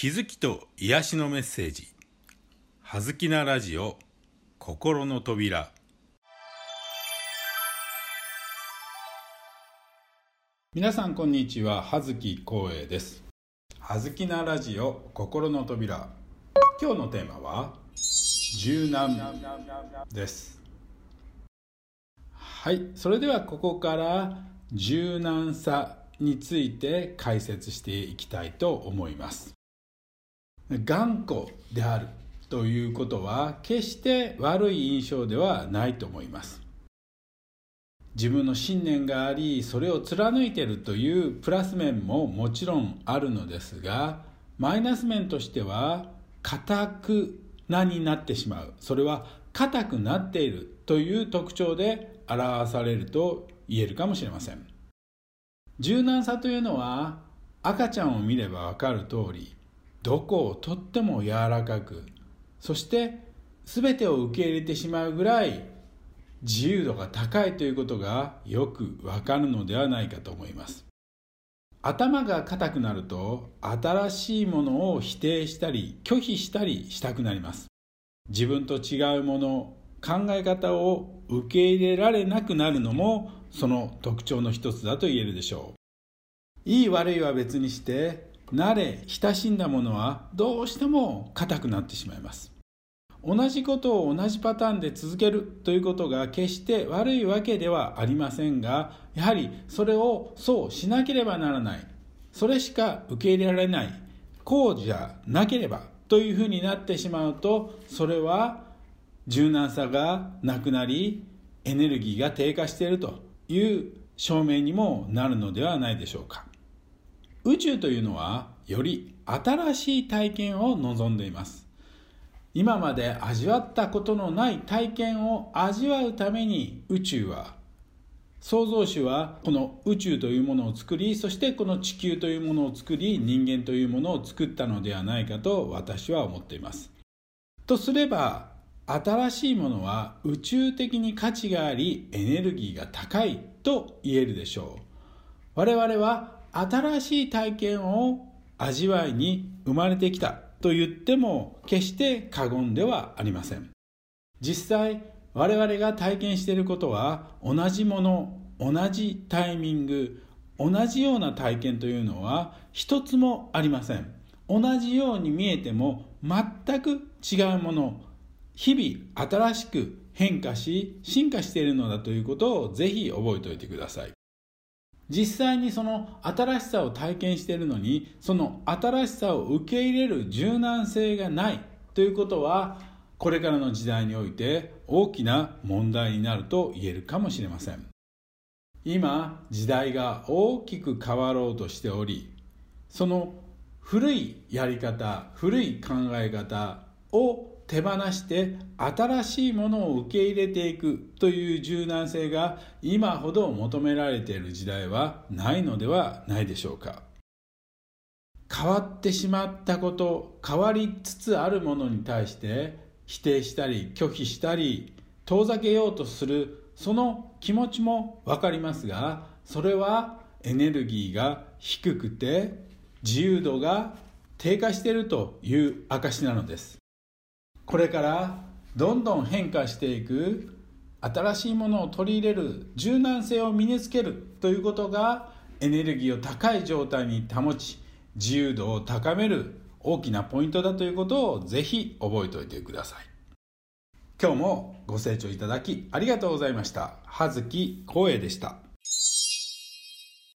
気づきと癒しのメッセージ「はずきなラジオ心の扉」皆さんこんにちは。葉月光栄です。はずきなラジオ心の扉。今日のテーマは柔軟です。はい。それではここから柔軟さについて解説していきたいと思います。頑固であるということは決して悪い印象ではないと思います。自分の信念がありそれを貫いているというプラス面ももちろんあるのですがマイナス面としては硬くなになってしまう。それは硬くなっているという特徴で表されると言えるかもしれません。柔軟さというのは赤ちゃんを見ればわかる通りどこをとっても柔らかくそして全てを受け入れてしまうぐらい自由度が高いということがよくわかるのではないかと思います。頭が硬くなると新しいものを否定したり拒否したりしたくなります。自分と違うもの考え方を受け入れられなくなるのもその特徴の一つだと言えるでしょう。いい悪いは別にして慣れ親しんだものはどうしても硬くなってしまいます。同じことを同じパターンで続けるということが決して悪いわけではありませんがやはりそれをそうしなければならない。それしか受け入れられない。こうじゃなければというふうになってしまうとそれは柔軟さがなくなりエネルギーが低下しているという証明にもなるのではないでしょうか。宇宙というのはより新しい体験を望んでいます。今まで味わったことのない体験を味わうために宇宙は創造主はこの宇宙というものを作りそしてこの地球というものを作り人間というものを作ったのではないかと私は思っています。とすれば新しいものは宇宙的に価値がありエネルギーが高いと言えるでしょう。我々は新しい体験を味わいに生まれてきたと言っても決して過言ではありません。実際我々が体験していることは同じもの同じタイミング同じような体験というのは一つもありません。同じように見えても全く違うもの日々新しく変化し進化しているのだということをぜひ覚えておいてください。実際にその新しさを体験しているのにその新しさを受け入れる柔軟性がないということはこれからの時代において大きな問題になると言えるかもしれません。今時代が大きく変わろうとしておりその古いやり方古い考え方を手放して新しいものを受け入れていくという柔軟性が今ほど求められている時代はないのではないでしょうか。変わってしまったこと変わりつつあるものに対して否定したり拒否したり遠ざけようとするその気持ちも分かりますがそれはエネルギーが低くて自由度が低下しているという証なのです。これからどんどん変化していく新しいものを取り入れる柔軟性を身につけるということがエネルギーを高い状態に保ち自由度を高める大きなポイントだということをぜひ覚えておいてください。今日もご清聴いただきありがとうございました。葉月光栄でした。